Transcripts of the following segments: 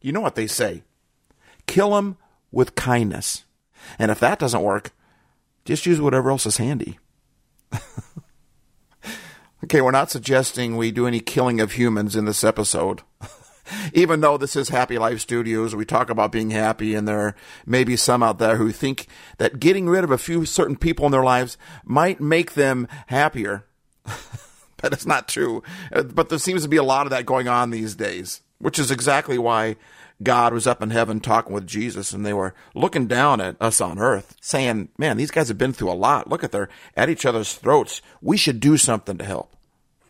you know what they say kill them with kindness. And if that doesn't work, just use whatever else is handy. okay, we're not suggesting we do any killing of humans in this episode. Even though this is Happy Life Studios, we talk about being happy, and there may be some out there who think that getting rid of a few certain people in their lives might make them happier. but it's not true. Uh, but there seems to be a lot of that going on these days, which is exactly why God was up in heaven talking with Jesus and they were looking down at us on earth saying, man, these guys have been through a lot. Look at they're at each other's throats. We should do something to help.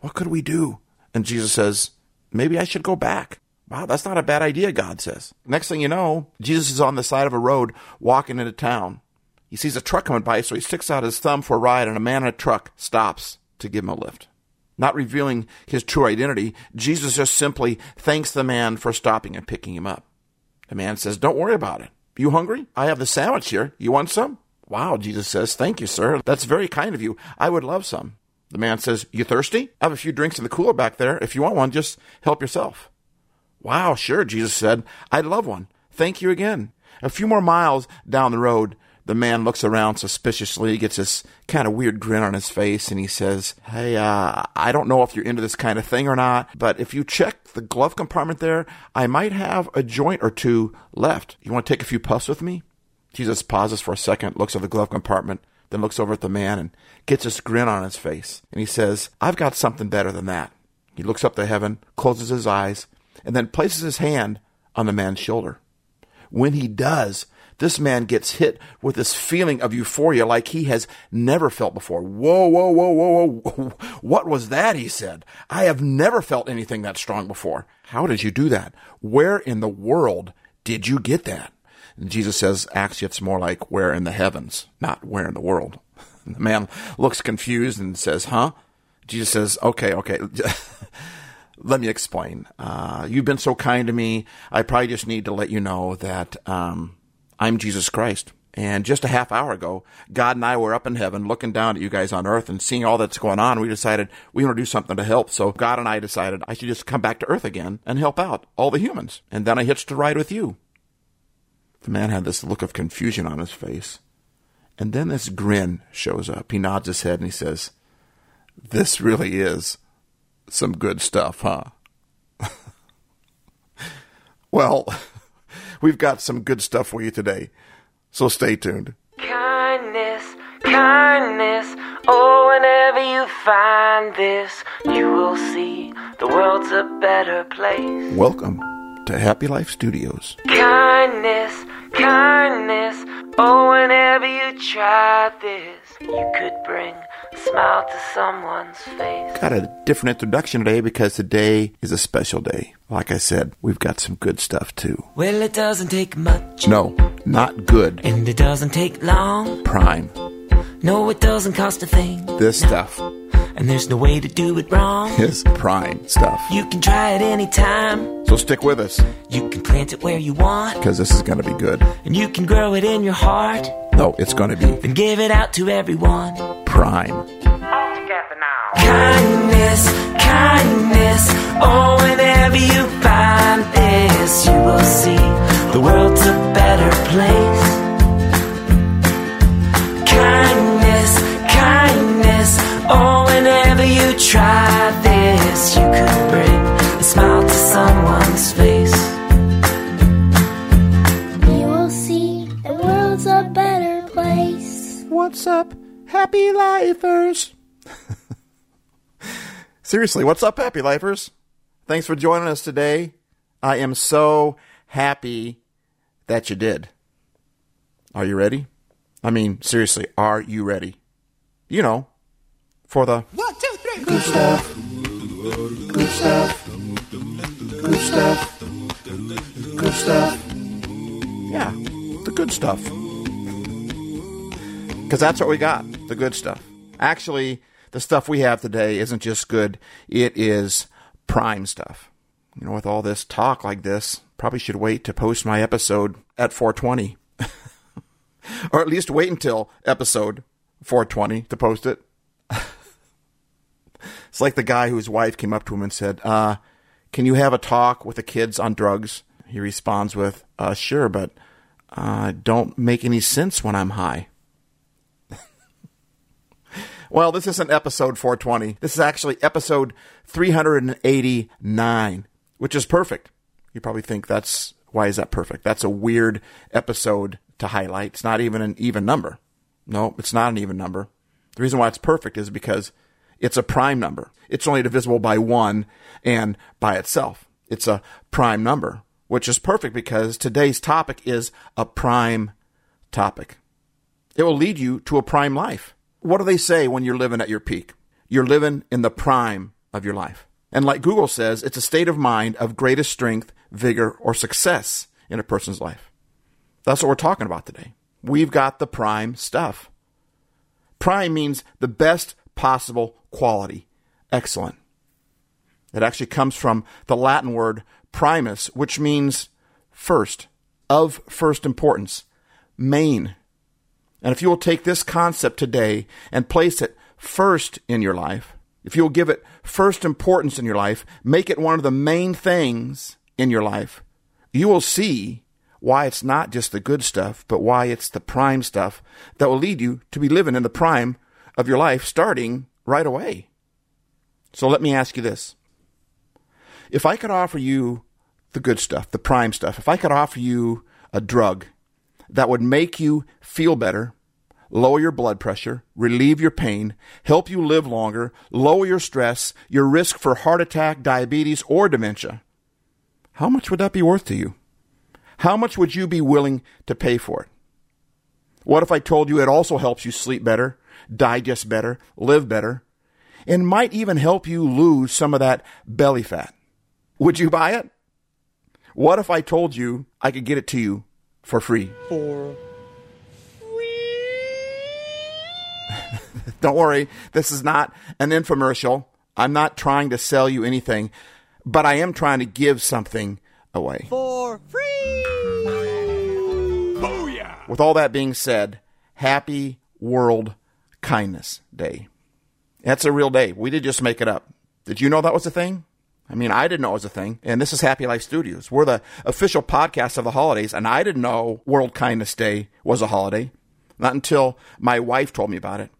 What could we do? And Jesus says, maybe I should go back. Wow, that's not a bad idea, God says. Next thing you know, Jesus is on the side of a road walking into town. He sees a truck coming by, so he sticks out his thumb for a ride, and a man in a truck stops to give him a lift. Not revealing his true identity, Jesus just simply thanks the man for stopping and picking him up. The man says, Don't worry about it. You hungry? I have the sandwich here. You want some? Wow, Jesus says, Thank you, sir. That's very kind of you. I would love some. The man says, You thirsty? I have a few drinks in the cooler back there. If you want one, just help yourself. Wow, sure, Jesus said. I'd love one. Thank you again. A few more miles down the road, the man looks around suspiciously, gets this kind of weird grin on his face, and he says, Hey, uh, I don't know if you're into this kind of thing or not, but if you check the glove compartment there, I might have a joint or two left. You want to take a few puffs with me? Jesus pauses for a second, looks at the glove compartment, then looks over at the man and gets this grin on his face. And he says, I've got something better than that. He looks up to heaven, closes his eyes, and then places his hand on the man's shoulder. When he does, this man gets hit with this feeling of euphoria like he has never felt before. Whoa, whoa, whoa, whoa, whoa. What was that? He said. I have never felt anything that strong before. How did you do that? Where in the world did you get that? And Jesus says, actually, it's more like where in the heavens, not where in the world. And the man looks confused and says, huh? Jesus says, okay, okay. let me explain. Uh, you've been so kind to me. I probably just need to let you know that um, I'm Jesus Christ. And just a half hour ago, God and I were up in heaven looking down at you guys on earth and seeing all that's going on. We decided we want to do something to help. So God and I decided I should just come back to earth again and help out all the humans. And then I hitched a ride with you. The man had this look of confusion on his face. And then this grin shows up. He nods his head and he says, This really is some good stuff, huh? well, we've got some good stuff for you today. So stay tuned. Kindness, kindness. Oh, whenever you find this, you will see the world's a better place. Welcome to Happy Life Studios. Kindness, kindness. Oh, whenever you try this, you could bring a smile to someone's face. Got a different introduction today because today is a special day. Like I said, we've got some good stuff too. Well, it doesn't take much, No, not good. and it doesn't take long. Prime. No, it doesn't cost a thing. This No. stuff And there's no way to do it wrong. is prime stuff. You can try it anytime. So stick with us You can plant it where you want. because this is going to be good. And you can grow it in your heart. No, it's going to be Then give it out to everyone. prime. All together now. Kindness, kindness. Oh, whenever you find this, you will see the world's a better place. Kindness, whenever you try this, you could bring a smile to someone's face. You will see the world's a better place. What's up, happy lifers? Seriously, what's up, happy lifers? Thanks for joining us today. I am so happy that you did. Are you ready? I mean, seriously, are you ready? You know, for the One, two, three. Good stuff. Good stuff. Good stuff. Good stuff. Yeah, the good stuff. Because that's what we got the good stuff. Actually, the stuff we have today isn't just good, it is prime stuff. You know, with all this talk like this, probably should wait to post my episode at 420. or at least wait until episode 420 to post it. It's like the guy whose wife came up to him and said, uh, Can you have a talk with the kids on drugs? He responds with, uh, Sure, but uh, don't make any sense when I'm high. well, this isn't episode 420. This is actually episode 389, which is perfect. You probably think that's why is that perfect? That's a weird episode to highlight. It's not even an even number. No, it's not an even number. The reason why it's perfect is because it's a prime number. It's only divisible by one and by itself. It's a prime number, which is perfect because today's topic is a prime topic. It will lead you to a prime life. What do they say when you're living at your peak? You're living in the prime of your life. And like Google says, it's a state of mind of greatest strength, vigor, or success in a person's life. That's what we're talking about today. We've got the prime stuff. Prime means the best possible quality, excellent. It actually comes from the Latin word primus, which means first, of first importance, main. And if you will take this concept today and place it first in your life, if you'll give it first importance in your life, make it one of the main things in your life, you will see why it's not just the good stuff, but why it's the prime stuff that will lead you to be living in the prime of your life starting right away. So let me ask you this. If I could offer you the good stuff, the prime stuff, if I could offer you a drug that would make you feel better, lower your blood pressure, relieve your pain, help you live longer, lower your stress, your risk for heart attack, diabetes, or dementia, how much would that be worth to you? How much would you be willing to pay for it? What if I told you it also helps you sleep better, digest better, live better, and might even help you lose some of that belly fat? Would you buy it? What if I told you I could get it to you for free? For free. Don't worry, this is not an infomercial. I'm not trying to sell you anything, but I am trying to give something away. for free. Booyah. With all that being said, happy World Kindness Day. That's a real day. We did just make it up. Did you know that was a thing? I mean, I didn't know it was a thing. And this is Happy Life Studios. We're the official podcast of the holidays, and I didn't know World Kindness Day was a holiday. Not until my wife told me about it.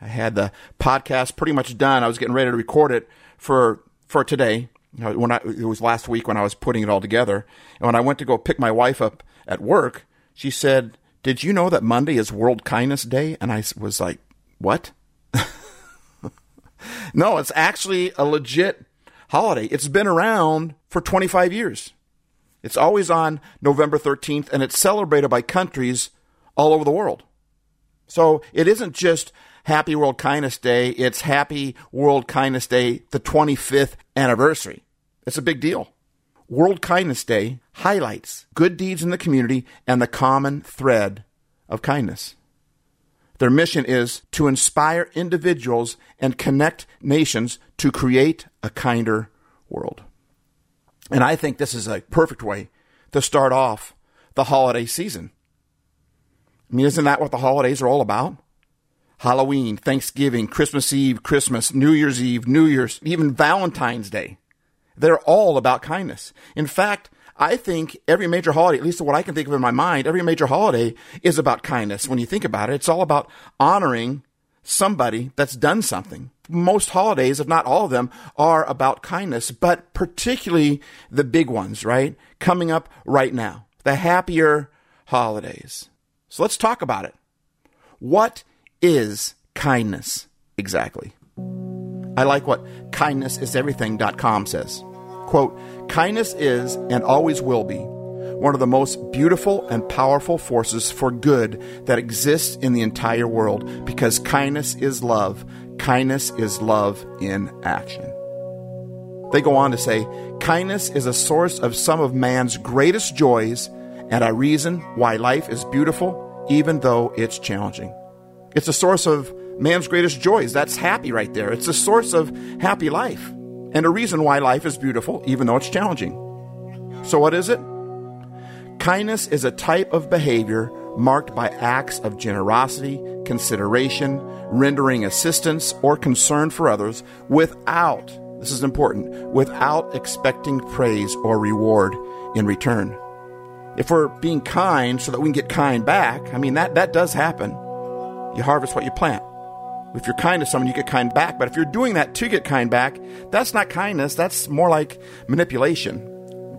I had the podcast pretty much done. I was getting ready to record it for for today. When I, it was last week when I was putting it all together, and when I went to go pick my wife up at work, she said, "Did you know that Monday is World Kindness Day?" And I was like, "What?" no, it's actually a legit holiday. It's been around for 25 years. It's always on November 13th, and it's celebrated by countries all over the world. So it isn't just Happy World Kindness Day, it's Happy World Kindness Day, the 25th anniversary. It's a big deal. World Kindness Day highlights good deeds in the community and the common thread of kindness. Their mission is to inspire individuals and connect nations to create a kinder world. And I think this is a perfect way to start off the holiday season. I mean, isn't that what the holidays are all about? Halloween, Thanksgiving, Christmas Eve, Christmas, New Year's Eve, New Year's, even Valentine's Day. They're all about kindness. In fact, I think every major holiday, at least what I can think of in my mind, every major holiday is about kindness. When you think about it, it's all about honoring somebody that's done something. Most holidays, if not all of them, are about kindness, but particularly the big ones, right? Coming up right now, the happier holidays. So let's talk about it. What is kindness exactly? I like what kindnessiseverything.com says. Quote, kindness is and always will be one of the most beautiful and powerful forces for good that exists in the entire world because kindness is love. Kindness is love in action. They go on to say, kindness is a source of some of man's greatest joys and a reason why life is beautiful even though it's challenging. It's a source of man's greatest joys. That's happy right there. It's a source of happy life and a reason why life is beautiful, even though it's challenging. So, what is it? Kindness is a type of behavior marked by acts of generosity, consideration, rendering assistance, or concern for others without this is important, without expecting praise or reward in return. If we're being kind so that we can get kind back, I mean, that, that does happen. You harvest what you plant. If you're kind to someone, you get kind back. But if you're doing that to get kind back, that's not kindness. That's more like manipulation.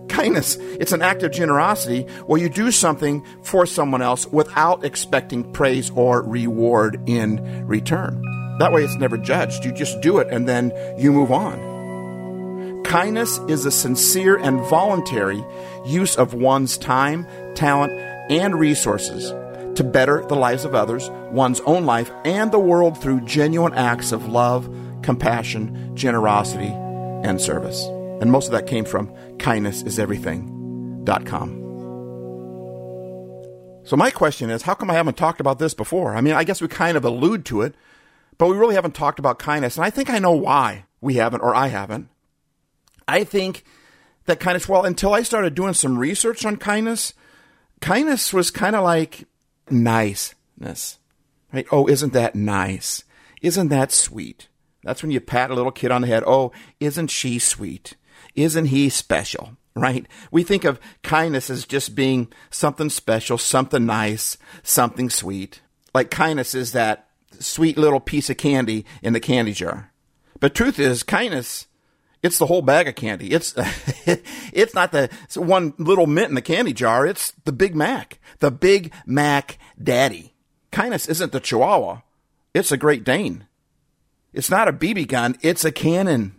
Kindness, it's an act of generosity where you do something for someone else without expecting praise or reward in return. That way, it's never judged. You just do it and then you move on. Kindness is a sincere and voluntary use of one's time, talent, and resources to better the lives of others, one's own life, and the world through genuine acts of love, compassion, generosity, and service. And most of that came from kindnessiseverything.com. So my question is, how come I haven't talked about this before? I mean, I guess we kind of allude to it, but we really haven't talked about kindness. And I think I know why we haven't, or I haven't. I think that kindness, well, until I started doing some research on kindness, kindness was kind of like niceness, right? Oh, isn't that nice? Isn't that sweet? That's when you pat a little kid on the head. Oh, isn't she sweet? Isn't he special? Right? We think of kindness as just being something special, something nice, something sweet. Like kindness is that sweet little piece of candy in the candy jar. But truth is, kindness it's the whole bag of candy. It's it's not the one little mint in the candy jar. It's the Big Mac, the Big Mac Daddy. Kindness isn't the Chihuahua. It's a Great Dane. It's not a BB gun. It's a cannon.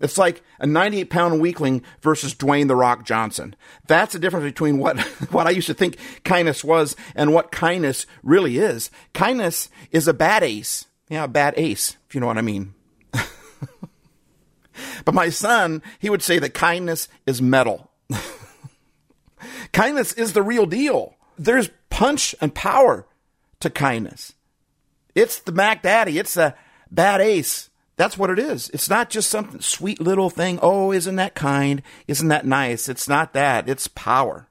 It's like a 98 pound weakling versus Dwayne the Rock Johnson. That's the difference between what, what I used to think kindness was and what kindness really is. Kindness is a bad ace. Yeah, a bad ace, if you know what I mean. But my son, he would say that kindness is metal. kindness is the real deal. There's punch and power to kindness. It's the Mac Daddy. It's the bad ace. That's what it is. It's not just some sweet little thing. Oh, isn't that kind? Isn't that nice? It's not that. It's power.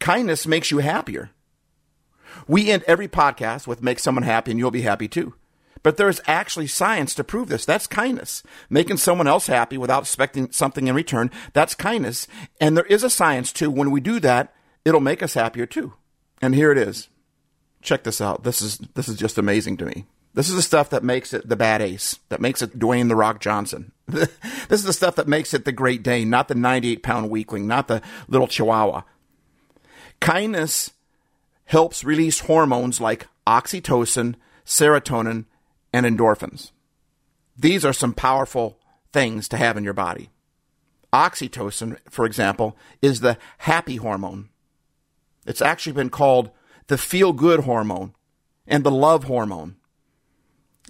Kindness makes you happier. We end every podcast with make someone happy and you'll be happy too. But there's actually science to prove this. That's kindness. Making someone else happy without expecting something in return, that's kindness. And there is a science too. When we do that, it'll make us happier too. And here it is. Check this out. This is this is just amazing to me. This is the stuff that makes it the bad ace, that makes it Dwayne the Rock Johnson. this is the stuff that makes it the Great Dane, not the 98 pound weakling, not the little Chihuahua. Kindness helps release hormones like oxytocin, serotonin, and endorphins. These are some powerful things to have in your body. Oxytocin, for example, is the happy hormone. It's actually been called the feel good hormone and the love hormone.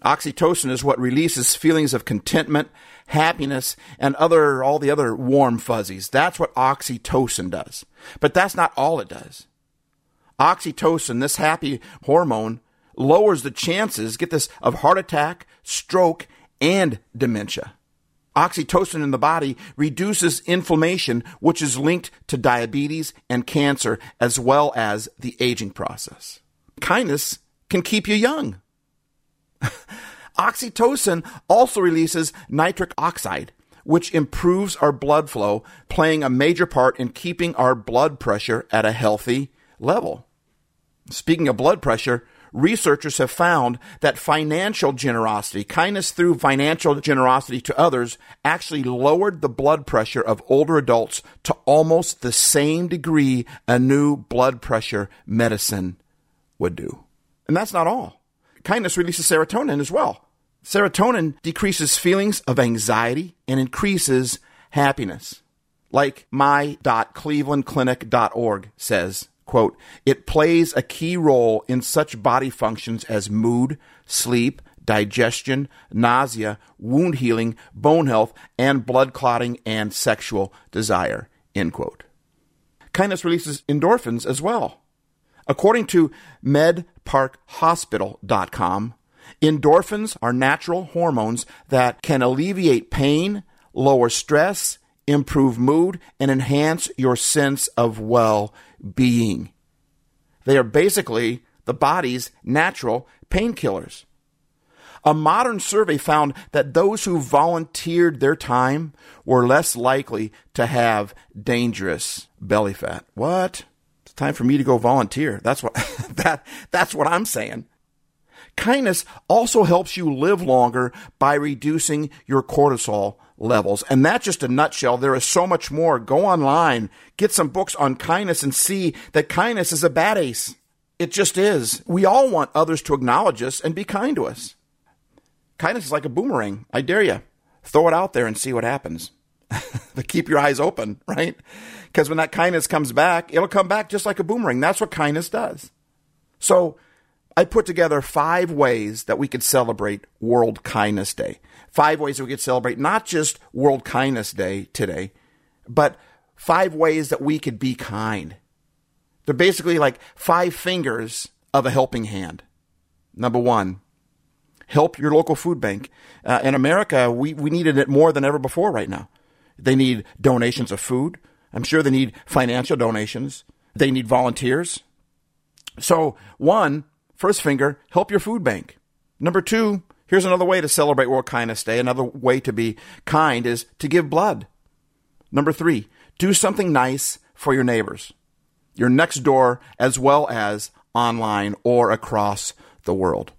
Oxytocin is what releases feelings of contentment, happiness, and other all the other warm fuzzies. That's what oxytocin does. But that's not all it does. Oxytocin, this happy hormone, lowers the chances, get this, of heart attack, stroke, and dementia. Oxytocin in the body reduces inflammation, which is linked to diabetes and cancer, as well as the aging process. Kindness can keep you young. Oxytocin also releases nitric oxide, which improves our blood flow, playing a major part in keeping our blood pressure at a healthy level. Speaking of blood pressure, researchers have found that financial generosity, kindness through financial generosity to others, actually lowered the blood pressure of older adults to almost the same degree a new blood pressure medicine would do. And that's not all. Kindness releases serotonin as well. Serotonin decreases feelings of anxiety and increases happiness. Like my.clevelandclinic.org says, quote, it plays a key role in such body functions as mood, sleep, digestion, nausea, wound healing, bone health, and blood clotting and sexual desire, end quote. Kindness releases endorphins as well. According to medparkhospital.com, endorphins are natural hormones that can alleviate pain, lower stress, improve mood, and enhance your sense of well being. They are basically the body's natural painkillers. A modern survey found that those who volunteered their time were less likely to have dangerous belly fat. What? It's time for me to go volunteer. That's what that that's what I'm saying. Kindness also helps you live longer by reducing your cortisol levels. And that's just a nutshell. There is so much more. Go online, get some books on kindness and see that kindness is a bad ace. It just is. We all want others to acknowledge us and be kind to us. Kindness is like a boomerang. I dare you. Throw it out there and see what happens. but keep your eyes open, right? Because when that kindness comes back, it'll come back just like a boomerang. That's what kindness does. So I put together five ways that we could celebrate World Kindness Day. Five ways that we could celebrate not just World Kindness Day today, but five ways that we could be kind. They're basically like five fingers of a helping hand. Number one, help your local food bank. Uh, in America, we, we needed it more than ever before right now. They need donations of food. I'm sure they need financial donations. They need volunteers. So, one, first finger, help your food bank. Number two, here's another way to celebrate World Kindness Day. Another way to be kind is to give blood. Number three, do something nice for your neighbors, your next door, as well as online or across the world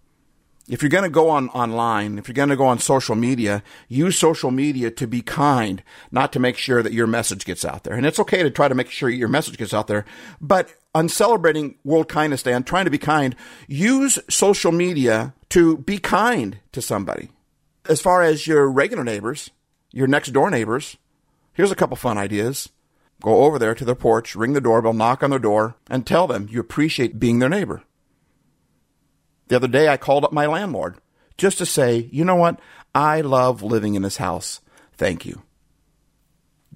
if you're going to go on online, if you're going to go on social media, use social media to be kind, not to make sure that your message gets out there. And it's okay to try to make sure your message gets out there. But on celebrating World Kindness Day, on trying to be kind, use social media to be kind to somebody. As far as your regular neighbors, your next door neighbors, here's a couple fun ideas. Go over there to their porch, ring the doorbell, knock on their door, and tell them you appreciate being their neighbor. The other day, I called up my landlord just to say, you know what? I love living in this house. Thank you.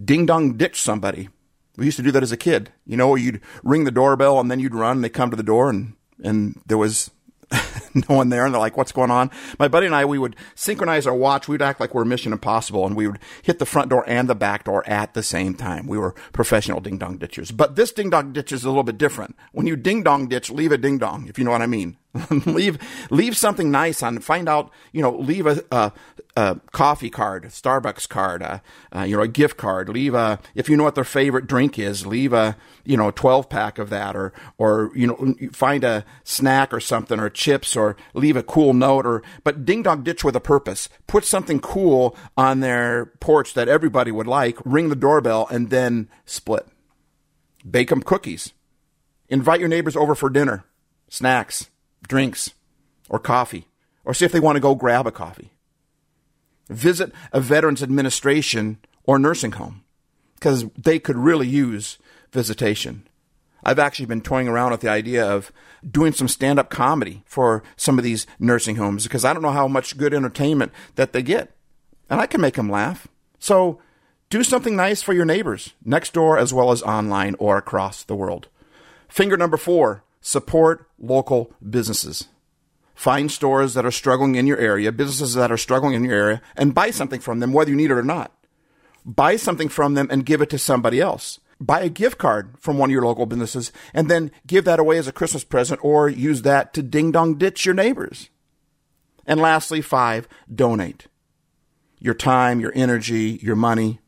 Ding dong ditch somebody. We used to do that as a kid. You know, you'd ring the doorbell and then you'd run and they come to the door and, and there was no one there and they're like, what's going on? My buddy and I, we would synchronize our watch. We'd act like we're Mission Impossible and we would hit the front door and the back door at the same time. We were professional ding dong ditchers. But this ding dong ditch is a little bit different. When you ding dong ditch, leave a ding dong, if you know what I mean. leave leave something nice on. Find out, you know, leave a, a, a coffee card, Starbucks card, a, uh, you know, a gift card. Leave a if you know what their favorite drink is. Leave a you know a twelve pack of that, or or you know find a snack or something, or chips, or leave a cool note, or but ding dong ditch with a purpose. Put something cool on their porch that everybody would like. Ring the doorbell and then split. Bake them cookies. Invite your neighbors over for dinner, snacks drinks or coffee, or see if they want to go grab a coffee. Visit a veterans administration or nursing home because they could really use visitation. I've actually been toying around with the idea of doing some stand up comedy for some of these nursing homes because I don't know how much good entertainment that they get. And I can make them laugh. So do something nice for your neighbors next door as well as online or across the world. Finger number four Support local businesses. Find stores that are struggling in your area, businesses that are struggling in your area, and buy something from them, whether you need it or not. Buy something from them and give it to somebody else. Buy a gift card from one of your local businesses and then give that away as a Christmas present or use that to ding dong ditch your neighbors. And lastly, five, donate. Your time, your energy, your money.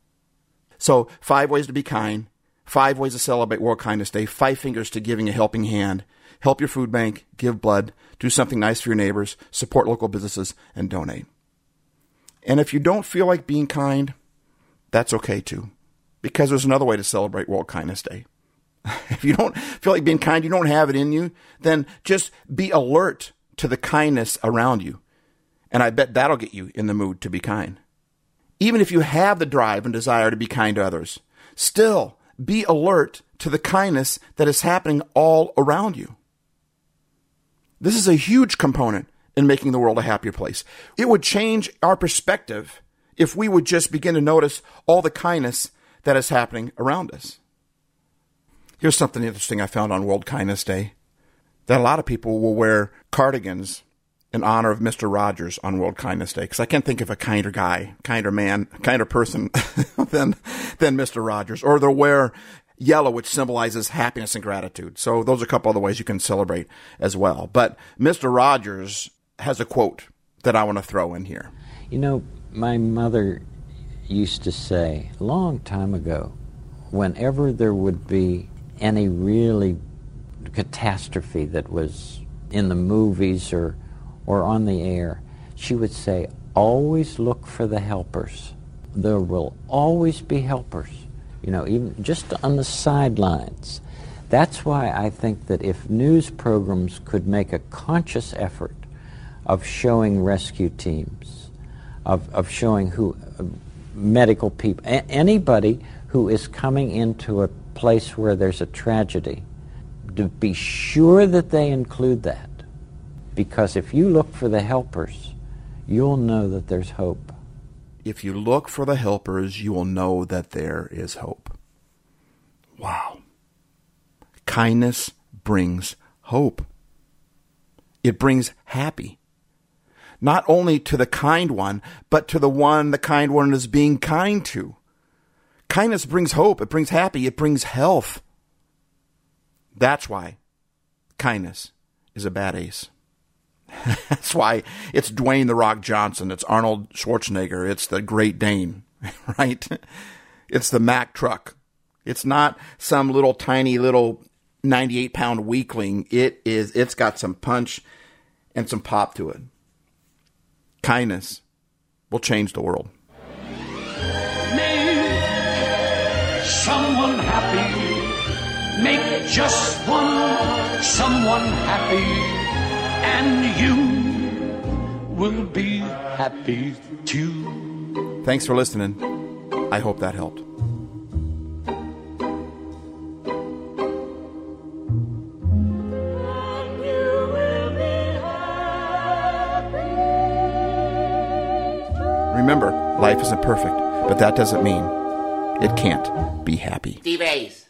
So, five ways to be kind. Five ways to celebrate World Kindness Day. Five fingers to giving a helping hand. Help your food bank, give blood, do something nice for your neighbors, support local businesses, and donate. And if you don't feel like being kind, that's okay too. Because there's another way to celebrate World Kindness Day. if you don't feel like being kind, you don't have it in you, then just be alert to the kindness around you. And I bet that'll get you in the mood to be kind. Even if you have the drive and desire to be kind to others, still be alert to the kindness that is happening all around you. This is a huge component in making the world a happier place. It would change our perspective if we would just begin to notice all the kindness that is happening around us. Here's something interesting I found on World Kindness Day that a lot of people will wear cardigans in honor of Mr. Rogers on World Kindness Day because I can't think of a kinder guy, kinder man, kinder person than than Mr. Rogers. Or they'll wear yellow, which symbolizes happiness and gratitude. So those are a couple other ways you can celebrate as well. But Mr. Rogers has a quote that I want to throw in here. You know, my mother used to say long time ago, whenever there would be any really catastrophe that was in the movies or, or on the air, she would say, always look for the helpers. There will always be helpers, you know, even just on the sidelines. That's why I think that if news programs could make a conscious effort of showing rescue teams, of, of showing who uh, medical people, a- anybody who is coming into a place where there's a tragedy, to be sure that they include that. Because if you look for the helpers, you'll know that there's hope. If you look for the helpers, you will know that there is hope. Wow. Kindness brings hope. It brings happy. Not only to the kind one, but to the one the kind one is being kind to. Kindness brings hope, it brings happy, it brings health. That's why kindness is a bad ace. That's why it's Dwayne the Rock Johnson, it's Arnold Schwarzenegger, it's the Great Dane, right? It's the Mack truck. It's not some little tiny little 98 pound weakling. It is, it's got some punch and some pop to it. Kindness will change the world. Make someone happy. Make just one someone happy. And you will be happy too. Thanks for listening. I hope that helped. Remember, life isn't perfect, but that doesn't mean it can't be happy. Steve Hays.